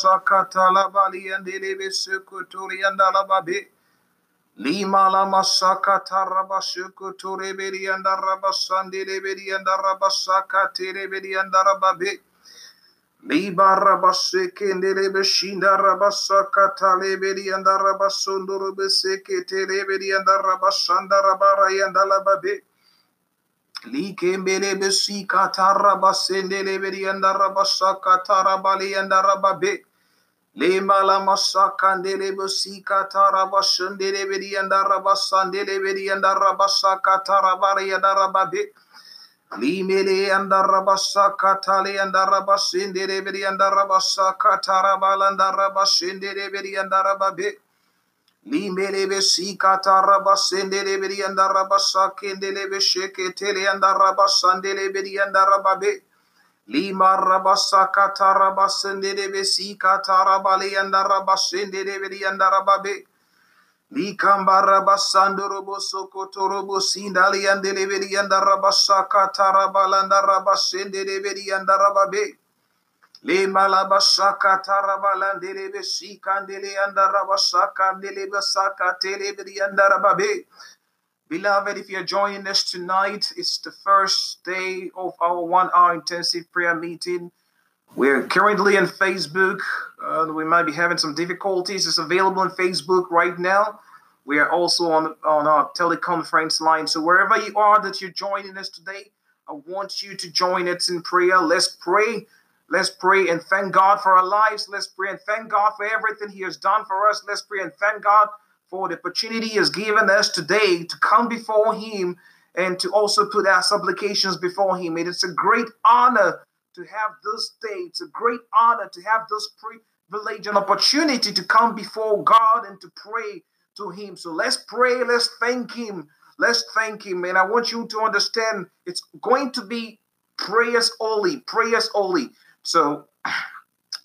basakata la bali andele besukuturi andala babe. Lima la masakata rabasukuturi beri andarabasandele beri andarabasakate beri andarababe. Liba rabaseke ndele beshinda rabasakata leberi andarabasunduru beseke teleberi andarabasanda rabara yandalababe. Likembele besi katara basendele beri andara basa katara bali andara babe. Le mala masa kandele besi katara basendele beri andara basandele beri andara basa katara bari andara babe. Limele andara basa katale andara basendele beri andara basa katara balandara basendele beri andara babe. Limbelebe sikata rabasendele beri anda rabasa kendelebe sheketele anda rabasandele beri anda rababe. Lima rabasa kata rabasendele be sikata rabale anda rabasendele beri anda rababe. Likamba rabasando robo sokoto robo sindali andele beri anda rabasa kata rabalanda rabasendele beri anda rababe. Le malabasaka tarabalandele besikandele andarabasaka ndele basaka telebri andarababe. Beloved, if you're joining us tonight, it's the first day of our one hour intensive prayer meeting. We're currently on Facebook. Uh, we might be having some difficulties. It's available on Facebook right now. We are also on, on our teleconference line. So wherever you are that you're joining us today, I want you to join us in prayer. Let's pray Let's pray and thank God for our lives. Let's pray and thank God for everything He has done for us. Let's pray and thank God for the opportunity He has given us today to come before Him and to also put our supplications before Him. It is a great honor to have this day. It's a great honor to have this privilege and opportunity to come before God and to pray to Him. So let's pray. Let's thank Him. Let's thank Him. And I want you to understand it's going to be prayers only, prayers only. So,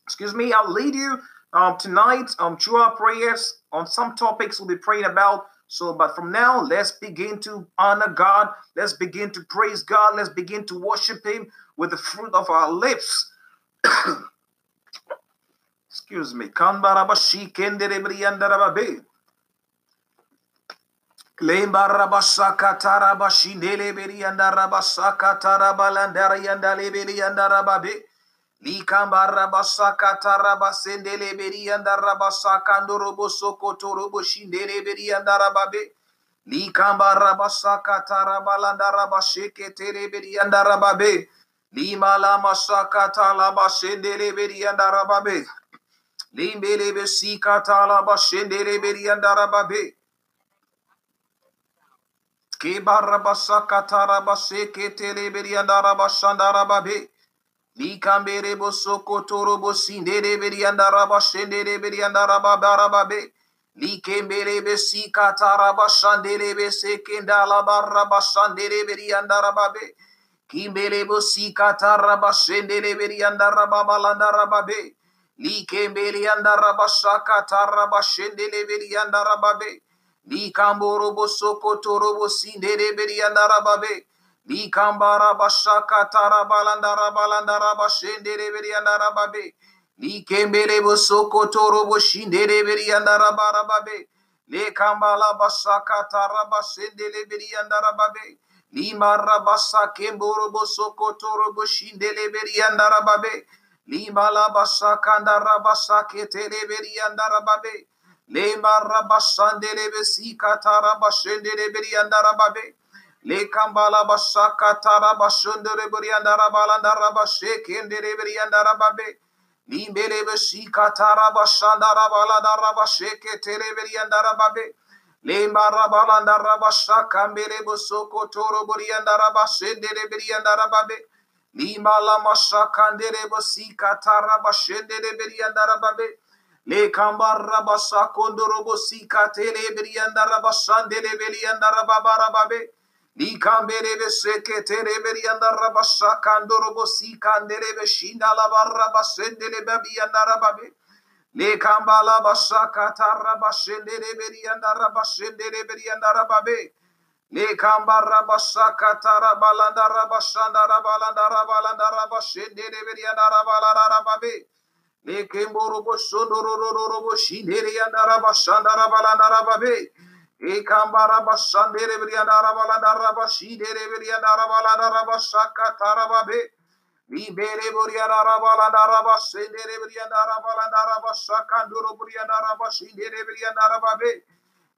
excuse me, I'll lead you um, tonight um, through our prayers on some topics we'll be praying about. So, but from now, let's begin to honor God. Let's begin to praise God. Let's begin to worship Him with the fruit of our lips. excuse me. Andarababe. Likambarabasaka tarabasendele beri andarabasaka ndorobo soko torobo shindele beri andarababe. Likambarabasaka tarabalandarabasheke tele beri andarababe. Lima lama saka talabasendele beri andarababe. Limbele besika talabashendele beri andarababe. Ke barabasa katarabase ke teleberi andarabashandarababe. Likambere bosoko toro bosindere beri andarabashendere beri andarababarababe. Likembere besi katarabashandere bese kendala barabashandere beri andarababe. Kimbere bosi katarabashendere beri andarababalandarababe. Likembere andarabasaka tarabashendere beri andarababe. Likamboro bosoko torobo sindere beri andarababe. Likambara bashaka tarabalandara balandara bashendere beri andarababe. Likembere bosoko torobo shindere beri andarababe. Lekambala basaka tarabashendere beri andarababe. Limara basa kemboro bosoko torobo shindele beri andarababe. Limala basaka andara ketele beri andarababe. Le marabashandele besika tarabashendele beriandarababe. Le kambala basaka tarabashendele beriandarabalandarabashekendele beriandarababe. Limbele besika tarabashandarabaladarabasheke tele beriandarababe. Le marabalandarabashaka mbele bosoko toro beriandarabashendele beriandarababe. Lima lama shakandele besika tarabashendele beriandarababe. Le kambara basa kondorobo sika tele berianda rabashandele berianda rababarababe. Li kambere beseke tele berianda rabasha kandorobo sika ndele beshinda la barra basendele bebianda rababe. Le kambala basa katara bashendele berianda rabashendele berianda rababe. Le kambara basa katara balanda rabashanda rabalanda rabalanda rabashendele berianda rabalanda rababe. Le kemborobo sondorororobo shindere yandara bashandara balandara babe. E kambara bashandere briandara balandara bashidere briandara balandara bashaka tarababe. Libere buriandara balandara bashendere briandara balandara bashakanduro briandara bashindere briandara babe.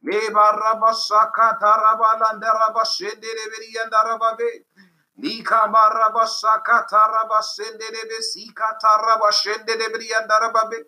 Le barra basaka tarabalandara bashendere briandara babe. Nikambara basaka tarabashendere besika tarabashendere briandara babe. Kembara basaka tarabashendere briandara bashendere briandara babe. Nikambala masaka tarabashendere briandara babe. Nikambolo bosoko torobo shindere briandara basaka ndara babe. Limbere besika tarabalandara bashandere besika tarabalandara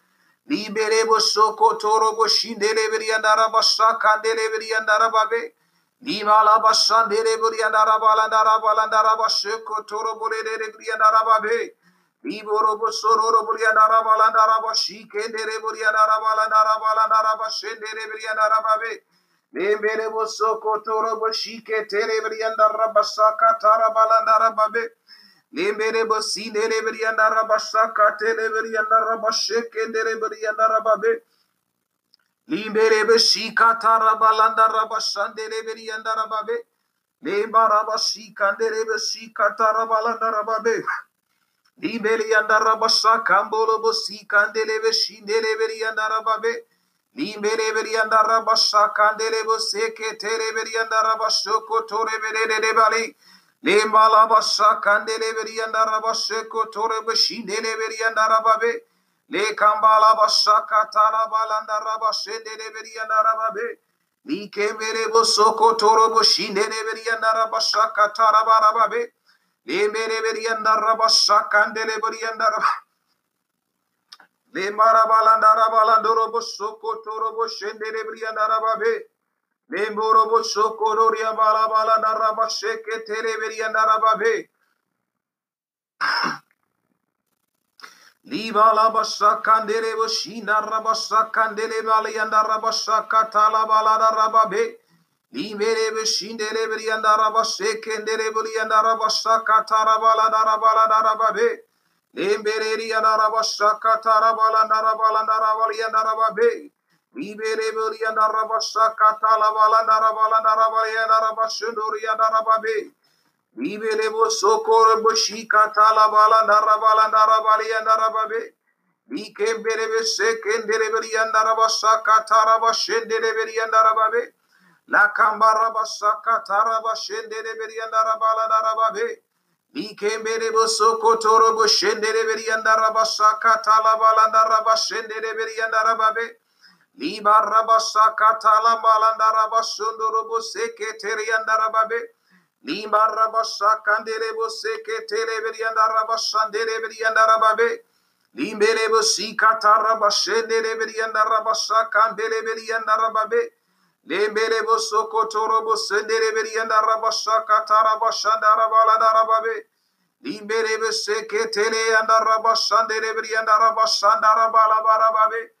babe. Libere bosoko toro boshindere briandara basakandere briandara babe. Limala bashandere briandara balandara balandara basoko toro bolere briandara babe. Liboro bosoro briandara balandara bashikendere briandara balandara balandara bashendere briandara babe. Membere bosoko toro boshike tere briandara basaka tara balandara babe. Lembere bosindere briandara basaka tere briandara bashekendere briandara babe. Limbere beshika tara balandara bashandere briandara babe. Lembara bashikandere beshika tara balandara babe. Liberi andara basaka mbolo bosikandere beshindere briandara babe. Limbere berianda rabasha kandere Lembala basha kandere berianda rabashoko tore beshindere berianda rababe. Le kambala basha katara balanda rabashendere berianda rababe. Li kembere bosoko toro boshindere berianda rabasha katara barababe. Lembere berianda rabasha kandere berianda rababe. Le marabalandara balandoro bosoko toro boshendere briandara babe. Le mboro bosoko roria balabalandara basheke tere briandara babe. Libala basakandere boshina rabasakandere baliandara basaka talabalada rababe. Limere beshindere briandara bashekendere briandara basaka tarabalada rabalada rababe. Lembereri anarabashaka tarabalandarabaladarabaliandarababe. Liberebeli andarabashaka talabalandarabaladarabaliandarabashunduriandarababe. Libelebo sokore boshika talabalandarabaladarabaliandarababe. Likemberebe sekenderebeli andarabashaka tarabashenderebeli andarababe. La kambarabashaka tarabashenderebeli andarabaladarababe. Likembere bosoko toro boshendere berianda rabasaka talabalanda rabashendere berianda rababe. Liba rabasaka talabalanda rabashondoro boseke terianda rababe. Liba rabasaka ndere boseke tere berianda rabashandere berianda rababe. Limbere bosika tarabashendere berianda rabasaka ndere berianda rababe. Lembere bosoko toro bosendere berianda rabashaka tarabashanda rabalada rababe. Limbere beseke tele anda rabashandere berianda rabashanda rabala barababe. Liberi anda rabaseke tere berianda rabashindere yanda rabaseke ndere berianda rababe. Lemba rabashaka talabashendere besika talabarababe. Lembero bosendere berianda rabashaka ndarabashendere babe.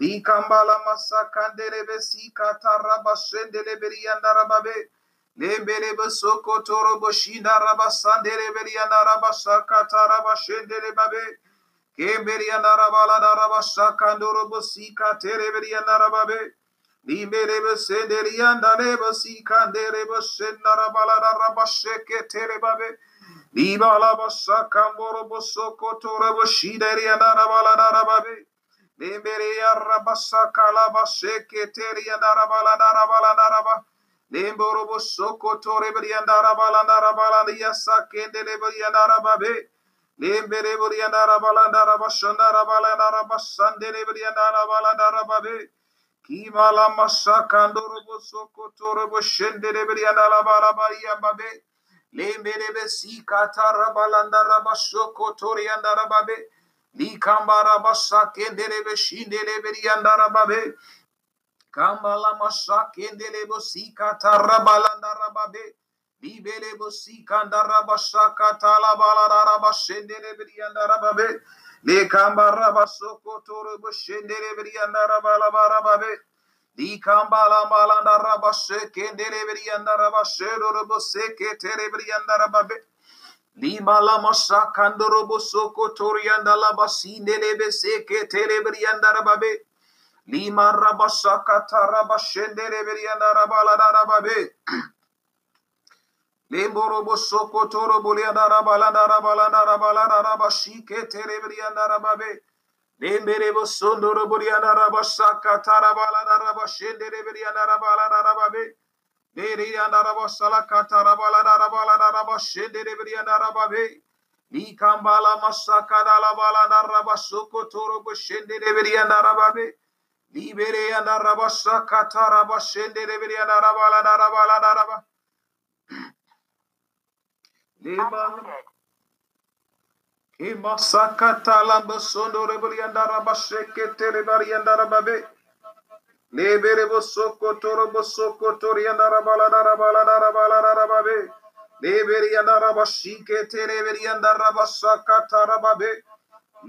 masa kandere besi katara bashendere berianda rababe. Le bere bosoko toro boshinda rabasandere berianda rabasa katara bashendere babe. Kemberianda rabala rabasa kandoro bosika tere berianda rababe. Limerebe senderianda reba sikandereba sendara balada rabasheke telebabe. Libala basa kamboro boso kotora bashiderianda rabalada rababe. Limberia rabasa kalabasheke terianda rabalada rabalada rababe. Lemboro boso kotora berianda rabalada rabalada yasa kendele berianda rababe. Lembere berianda rabalada rabashanda rabalada rabasandele berianda rabalada rababe. Kimala masakandoro bosoko toro boshendere brianda la barabaya babe. Lembere besi katara balanda rabasoko torianda rababe. Likambara basakendere beshindere brianda rababe. Kambala masakendere bosi katara balanda rababe. Libele bosi kandara basaka tala balada rabashendere brianda rababe. Le kambara basoko toro boshendere brianda rabala barababe. Di kambala malanda rabashe kendere brianda rabashe robose ketere brianda rababe. Di mala masa kandoro bosoko torianda la basinde lebe se ketere brianda rababe. Lima rabasa katara bashendere brianda rabala rababe. Lemboro bosoko toro bulianda rabalanda rabalanda rabalanda rabashike terebrianda rababe. Lembere bosondoro bulianda rabasaka tarabalanda rabashende rebrianda rabalanda rababe. Nerianda rabasala katarabalanda rabalanda rabashende rebrianda rababe. Likambala masaka dalabalanda rabasoko toro bushende rebrianda rababe. Libere anda rabasaka tarabashende rebrianda rabalanda rabalanda rababe. Kimasakata lamba sondo rebeli andara basheke telebari andara babe. Lebere bosoko toro bosoko tori andara bala dara bala dara bala dara babe. Leberi andara bashike teleberi andara basakata rababe.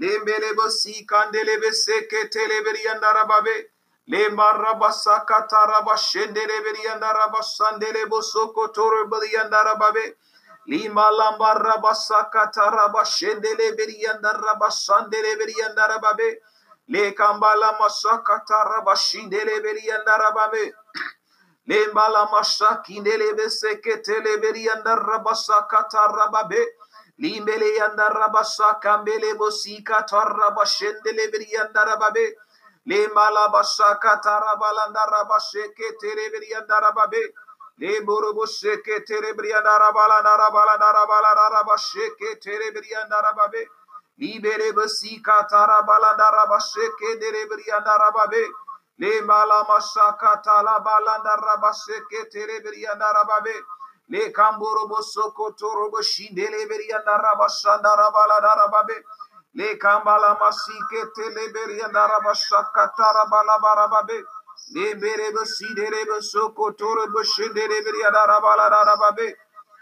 Lembele bosi kandele beseke teleberi andara babe. Lembarra basakata rabashendele beri andara basandele bosoko toro beri andara babe. Lima lamba rabasaka taraba shendele berianda rabasandele berianda rababe. Le kambala masaka taraba shindele berianda rababe. Le mbala masaki ndele beseke tele berianda rabasaka tarababe. Limbele yanda rabasaka mbele bosika taraba shendele berianda rababe. Le mbala basaka tarabalanda rabasheke tele berianda rababe. Le burubu seke terebrianda rabala narabala narabala naraba sheke terebrianda rababe. Libere basika tarabala naraba sheke terebrianda rababe. Le mala masaka talabala naraba sheke terebrianda rababe. Le kamburu bosoko torobo shindele berianda rabashanda rabala narababe. Le kambala masike teleberianda rabashaka tarabala barababe. Le kamboro bosoko toro bashidere beriada rabasha katara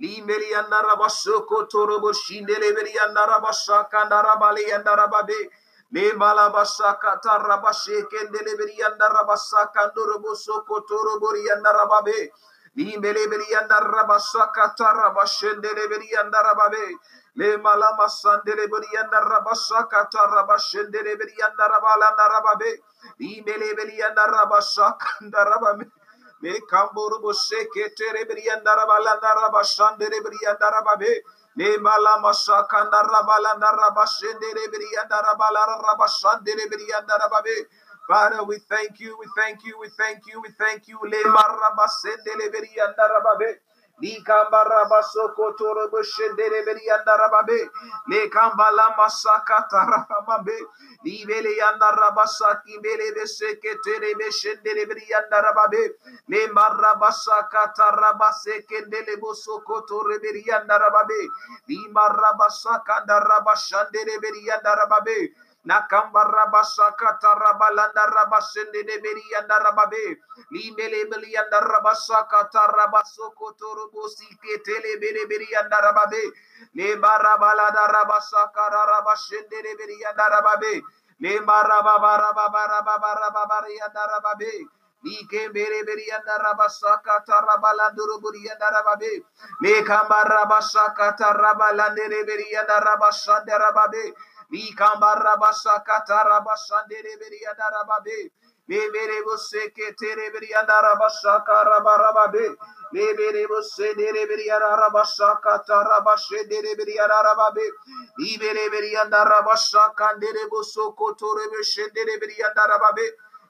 yanda rabasoko torobo shindele beli yanda rabasha kanda rabali yanda rababe. Le malabasha kata rabashe kendele beli yanda rabasha kandorobo soko torobo yanda rababe. Limele beli yanda rabasha kata rabashendele beli yanda rababe. Le malama sandele beli yanda rabasha Mekamburu Bosheke Terebriandara Balandara Bashandere Briandara Babe. Nebala Mashakanda Rabalandara Bashendere Briandara Balara Bashandere Briandara Babe. Father, we thank you, we thank you, we thank you, we thank you. Le Marabasendele Briandara Babe. Rababe. Nikambara basoko toro boshendere berianda rababe. Le kambala masakata rababe. Libele yanda rabasaki bele beseke tere beshendere berianda rababe. Le marabasakata rabaseke ndele bosoko toro berianda rababe. Li marabasakanda rabashandere berianda rababe. Nakamba rabasakata rabalanda rabasende de berianda rababe. Limele belianda rabasakata rabasokoto rubosi ketele bere berianda rababe. Leba rabalada rabasakara rabasende de berianda rababe. Lema rababarababarababarabarianda rababe. Ike bere bere yanda rabasaka tarabala duruburi yanda rababe. Lekamba rabasaka tarabala nere bere yanda rabasanda rababe. Likambarabasa katarabasandere berianda rababe. Lebere bose ketere berianda rabasa karabarababe. Lebere bose dere berianda rabasa katarabashe dere berianda rababe. Libere berianda rabasa kandere boso kotore beshe dere berianda rababe.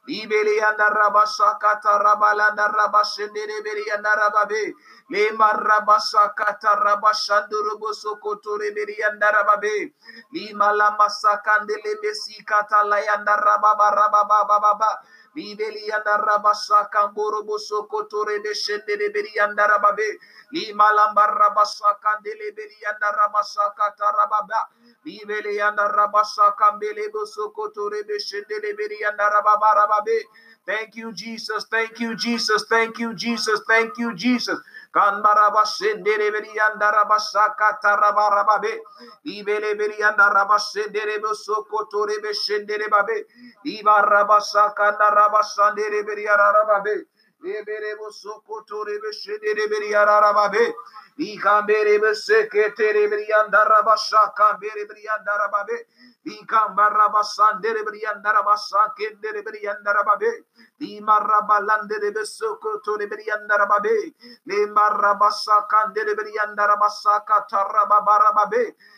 Ibeli and Rabasakata Rabalanda Rabashendere Beri and Rababe. Lema Rabasakata Rabashandurubusokoto Reberi and Rababe. Lima Lamasakandele Besikata Layanda Rababa Rababa Libelianda rabasa kamboro bosokotore de shende de berianda rababe. Limalamba rabasa kandele berianda rabasa katarababa. Libelianda rabasa kambele bosokotore de shende de berianda rababa rababe. Thank you, Jesus. Thank you, Jesus. Thank you, Jesus. Thank you, Jesus. Thank you, Jesus. Kanbarabashendere berianda rabasaka tarabarababe. Ibele berianda rabashendere bosokotore beshendere babe. Ibarabasaka narabashandere beriara rababe. Ebere bosokotore beshendere beriara rababe. Ikambere beseketere berianda rabasaka bere berianda rababe. Ikambarabassandere berianda rabasakendere berianda rababe. Imarabalande besoko de berianda rababe. Le marabasa kandere berianda rabasaka tarababarababe. Ibele besika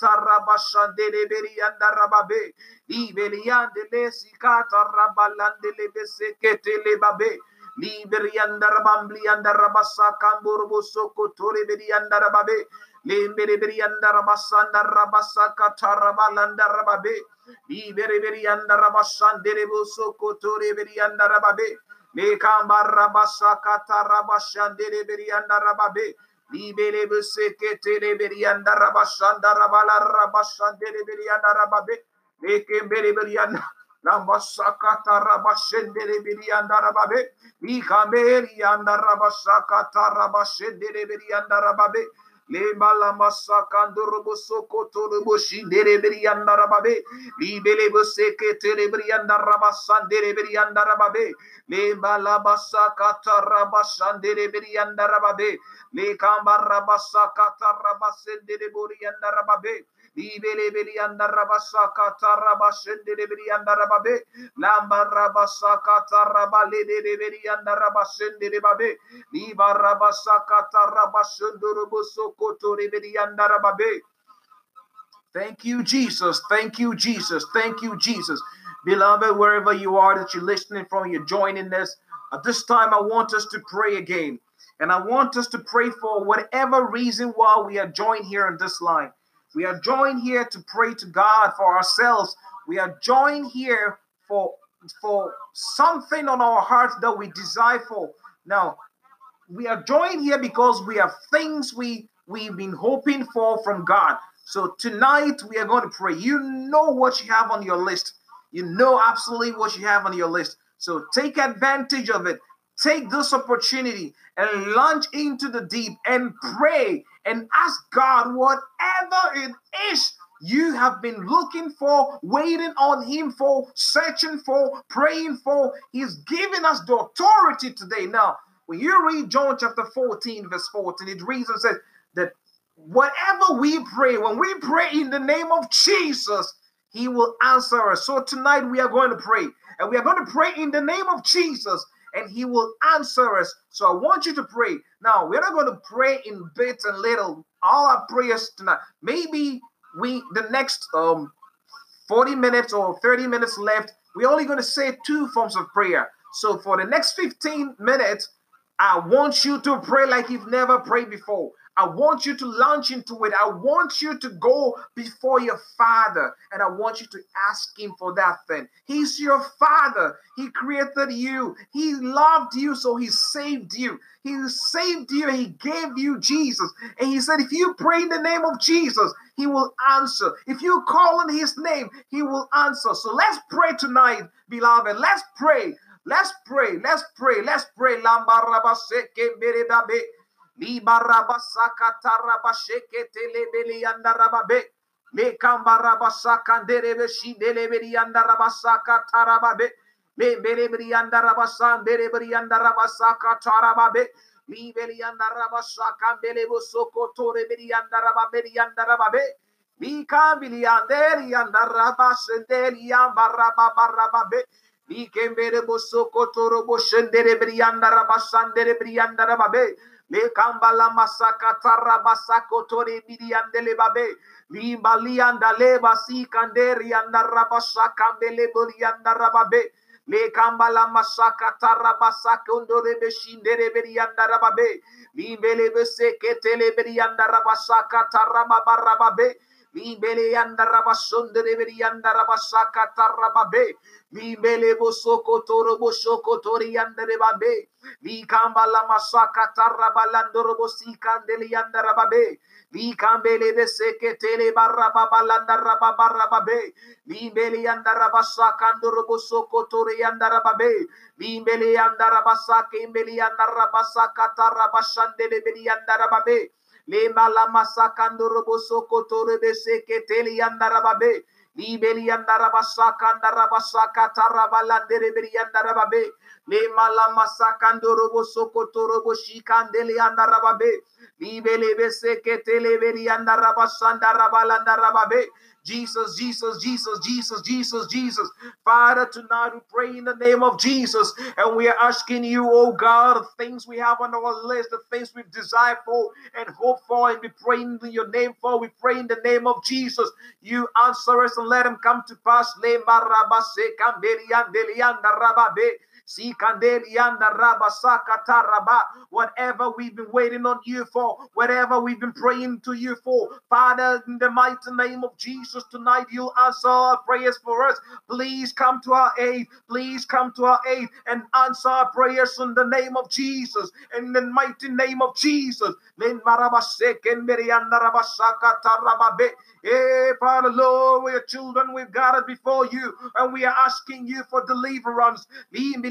tarabashandere berianda rababe. Ibeliande lesika tarabalande le besekete le babe. Liberianda rabamblianda rabasa kamburbo soko tore berianda rababe. Lembere berianda rabasanda rabasa katarabalanda rababe. Libere berianda rabasandere boso kotore berianda rababe. Mekamba rabasa katarabashandere berianda rababe. Libere besekete berianda rabasanda rabala rabashandere berianda rababe. Mekembere berianda Ramasakata rabashendere birianda rababe. Ikamberi anda rabasakata rabashendere birianda rababe. Lembala masakanduru bosoko turu boshindere birianda rababe. Libele boseke tere birianda rabasandere birianda rababe. Lembala basakata rabashandere birianda rababe. Lekamba rabasakata rabasendere birianda rababe. Libele beli anda rabasa kata rabashende de beli anda rababe. Lamba rabasa kata rabale de de beli anda rabashende de babe. Liba rabasa kata rabashende rubuso koto de beli anda rababe. Thank you, Jesus. Thank you, Jesus. Thank you, Jesus. Beloved, wherever you are that you're listening from, you're joining us. At this time, I want us to pray again. And I want us to pray for whatever reason why we are joined here on this line. We are joined here to pray to God for ourselves. We are joined here for for something on our hearts that we desire for. Now, we are joined here because we have things we we've been hoping for from God. So tonight we are going to pray. You know what you have on your list. You know absolutely what you have on your list. So take advantage of it. Take this opportunity and launch into the deep and pray and ask God whatever it is you have been looking for, waiting on Him for, searching for, praying for. He's giving us the authority today. Now, when you read John chapter 14, verse 14, it reads and says that whatever we pray, when we pray in the name of Jesus, He will answer us. So tonight we are going to pray, and we are going to pray in the name of Jesus and he will answer us. So I want you to pray. Now, we're not going to pray in bits and little, all our prayers tonight. Maybe we, the next um 40 minutes or 30 minutes left, we're only going to say two forms of prayer. So for the next 15 minutes, I want you to pray like you've never prayed before. I want you to launch into it. I want you to go before your father and I want you to ask him for that thing. He's your father. He created you. He loved you, so he saved you. He saved you. He gave you Jesus. And he said, if you pray in the name of Jesus, he will answer. If you call on his name, he will answer. So let's pray tonight, beloved. Let's pray. Let's pray. Let's pray. Let's pray. Libarabasaka tarabasheke telebeli andarababe. Me kambarabasaka nderebe shindelebeli andarabasaka tarababe. Me berebri andarabasan berebri andarabasaka tarababe. Mi beli andarabasaka belebo soko torebri andarababe andarababe. Mi kambili anderi andarabasendeli ambarababarababe. Mi kembere bosoko torobo shendere briandara basandere briandara babe. Lekambala masaka tara tarabasako tori biriandele babe. Limbalianda leba basi kanderi andarabasaka belebori andarababe. Lekambala masaka tarabasaka ondorebe shindere beriandarababe. Limbelebe seketele beriandarabasaka tarababarababe. Mibele yandara basonde reberi yandara basaka tarababe. Mibele bosoko toro bosoko tori yandere babe. Mikamba la masaka tarabalandoro bosikandeli yandara babe. Mikambele beseke tele barababalandara babarababe. Mibele yandara basaka ndoro bosoko tori yandara babe. Mibele yandara basaka imbele yandara basaka tarabashandele beri yandara babe. Lema lama sakando robo soko torebe seke teli andarababe. Libeli andarabasaka andarabasaka tarabalandere beri andarababe. Lema lama sakando robo soko torobo shikandeli andarababe. Libele beseke tele beri andarabasandarabalandarababe. Jesus, Jesus, Jesus, Jesus, Jesus, Jesus. Father, tonight we pray in the name of Jesus. And we are asking you, oh God, the things we have on our list, the things we've desired for and hope for, and we pray in your name for. We pray in the name of Jesus. You answer us and let them come to pass. Whatever we've been waiting on you for, whatever we've been praying to you for, Father, in the mighty name of Jesus, tonight you'll answer our prayers for us. Please come to our aid. Please come to our aid and answer our prayers in the name of Jesus. In the mighty name of Jesus. Hey, eh, Father, Lord, we're children, we've got it before you, and we are asking you for deliverance.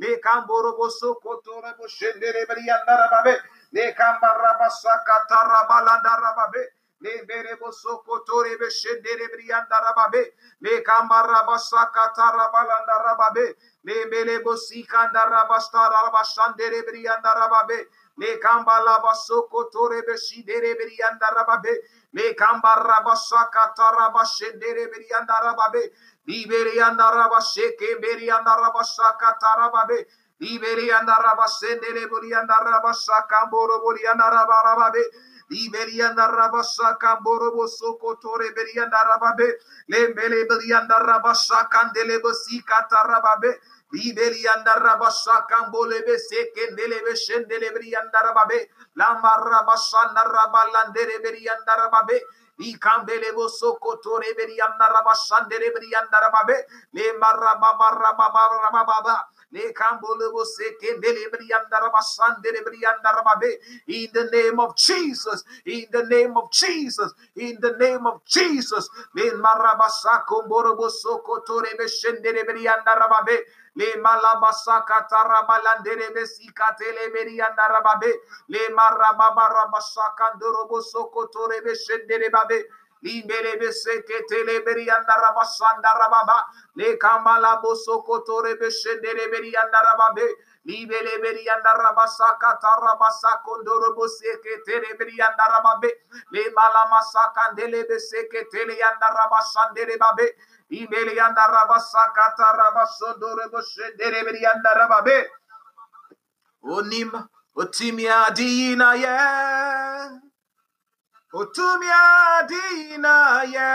Le camboro boso kotore boshendere belianda rababe. Le cambarabasaka tarabalanda rababe. Le berebo sokotore beshendere brianda rababe. Le kambarabasaka tarabalanda rababe. Le belebo sikanda rabastara rabashandere brianda rababe. Le kambala basokotore beshidere brianda rababe. Le kambarabasaka tarabashendere brianda rababe. Liberianda rabasheke berianda rabasaka tarababe. Liberianda rabasendere burianda rabasaka mboro burianda rabarababe. Liberianda rabasaka mboro soko tore berianda rababe. Lembele berianda rabasaka ndele bosika tarababe. Liberianda rabasaka mbolebe seke ndelebe shendele berianda rababe. Lamba rabasanda rabalandere berianda rababe. Ikambele bosoko tore berianda rabashandere ikandelebo sokoto reberi andaraba sandereberi andarababe le maraba maraba maraba baba le kambolebo sekendeleberi andaraba sandereberi andarababe in the name of Jesus in the name of Jesus in the name of Jesus. Le maraba sakomborobo sokoto rebe shendereberi andarababe le malabasaka tarabalandere besika teleberi andarababe le marababasaka ndorobosoko torebe shendere babe. Le kamala bosoko torebe shendere beri andarababe Libele berianda rabasaka tarabasa kondoro boseke tere berianda rababe. Le malamasa kandele beseke tere yanda rabasandere babe. Ibele yanda rabasaka tarabasondoro bosendere berianda rababe. Onim otimia dina ye. Otumia dina ye.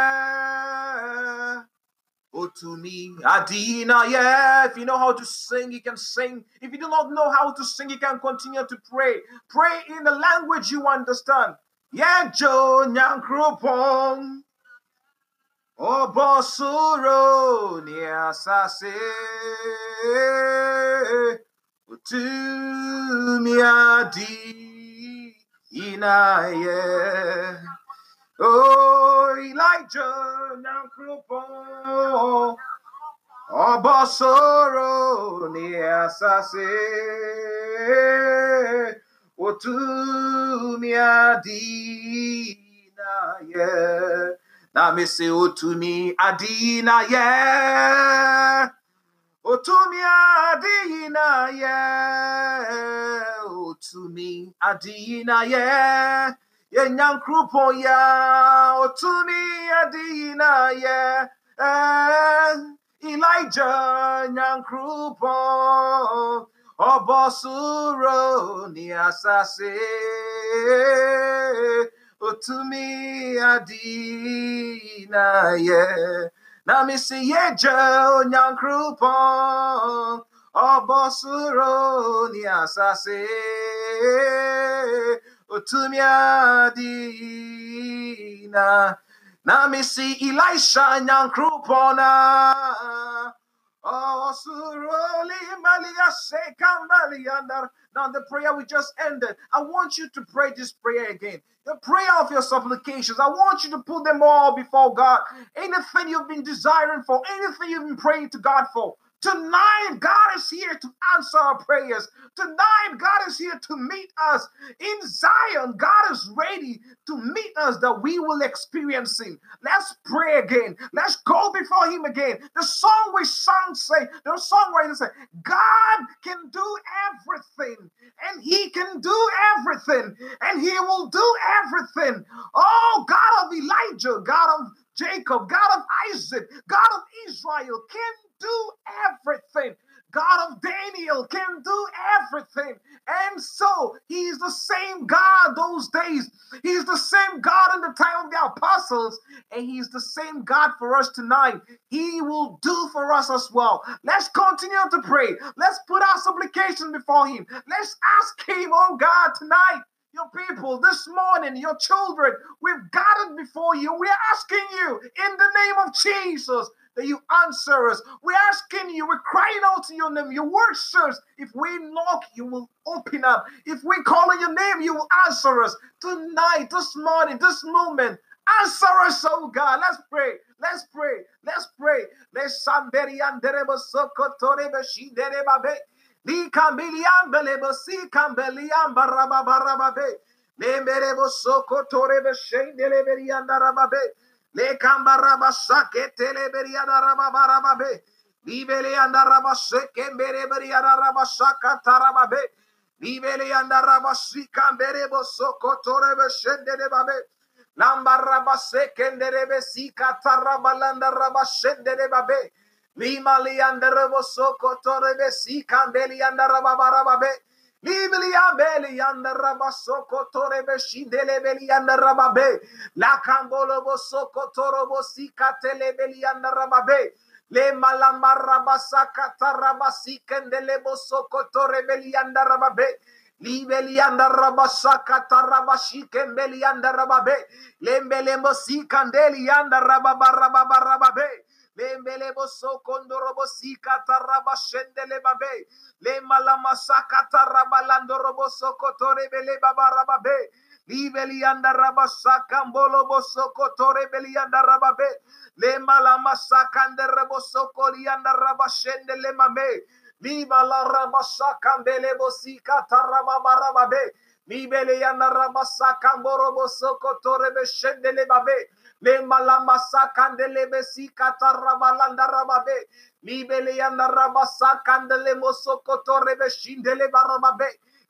Oh, Otumi Adina. Yeah, if you know how to sing, you can sing. If you do not know how to sing, you can continue to pray. Pray in the language you understand. Yeah, Joe Nyankrupong. Obosuro ni asase. Otumi Adina. Yeah. Oh, Elijah, now Kropo, Abasoro, Niasase, Otumia Dina, yeah. Now, Missy Otumi Adina, yeah. Otumi Adina, yeah. Otumi Adina, ye. yɛnyankropɔn yɛ ɔtumi adeyinayɛ eh, elija nyankropɔn ɔbɔ soro ne asase. Ɔtumi adeyinayɛ na mesi yɛgya onyankropɔn ɔbɔ soro ne asase. Utumiadina na misi Elisha nyankrupona Oh, suroli malia sekambaliandar. Now, the prayer we just ended, I want you to pray this prayer again. The prayer of your supplications, I want you to put them all before God. Anything you've been desiring for, anything you've been praying to God for, Tonight, God is here to answer our prayers. Tonight, God is here to meet us. In Zion, God is ready to meet us that we will experience Him. Let's pray again. Let's go before Him again. The song we sang say, the songwriter say, God can do everything, and He can do everything, and He will do everything. Oh, God of Elijah, God of Jacob, God of Isaac, God of Israel, can do everything. God of Daniel can do everything. And so he's the same God those days. He's the same God in the time of the apostles. And he's the same God for us tonight. He will do for us as well. Let's continue to pray. Let's put our supplication before him. Let's ask him, oh God, tonight your people this morning, your children, we've gathered before you. We're asking you in the name of Jesus that you answer us. We're asking you, we're crying out to your name. Your word says, if we knock, you will open up. If we call on your name, you will answer us. Tonight, this morning, this moment, answer us, oh God. Let's pray. Let's pray. Let's pray. Let's somebody and Li kambilian belebo baraba soko darababe. Le kambaraba sake tele berian darababe. Libele andaraba seke mbere berian daraba saka tarababe. Libele andaraba si kamberebo soko tore be shendele babe. Lambaraba seke nderebe si katarabalanda raba shendele babe. Lima lianda soko torebe si candeli anda rababarababe. Libili Libiliabeli and the Rabasokotore Beshidelebeli and the Rababe, La Cambolobo Sokotorobo Sikatelebeli and the Rababe. Le malamarabasa katarabasi kendelebo sokotore belianda rababe. Libelianda rabasa katarabashi kembelianda rababe. Lembelemo si kandelianda rababa rababa rababe lembele boso kondoro bosika taraba shendele babe. Lema la masaka taraba landoro soko kotore bele babara babe. Libelianda rabasaka mbolo boso kotore belianda rababe lema la masaka ndere boso kolianda rabashende lema me lima la rabasaka mbele bosika taraba barababe libelianda rabasaka mboro boso kotore beshende le babe. Le malamasa kandele besi katara katarabalanda rababe. Libele yanda rabasa kandele mosokoto rebe shindele barababe.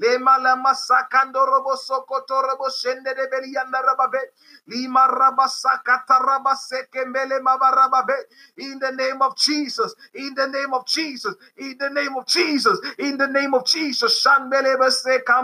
Lema lama sakando robo sokoto robo shende de belianda rababe. Lima rabasakata rabaseke mele mabarababe. In the name of Jesus. In the name of Jesus. In the name of Jesus. In the name of Jesus. Shan mele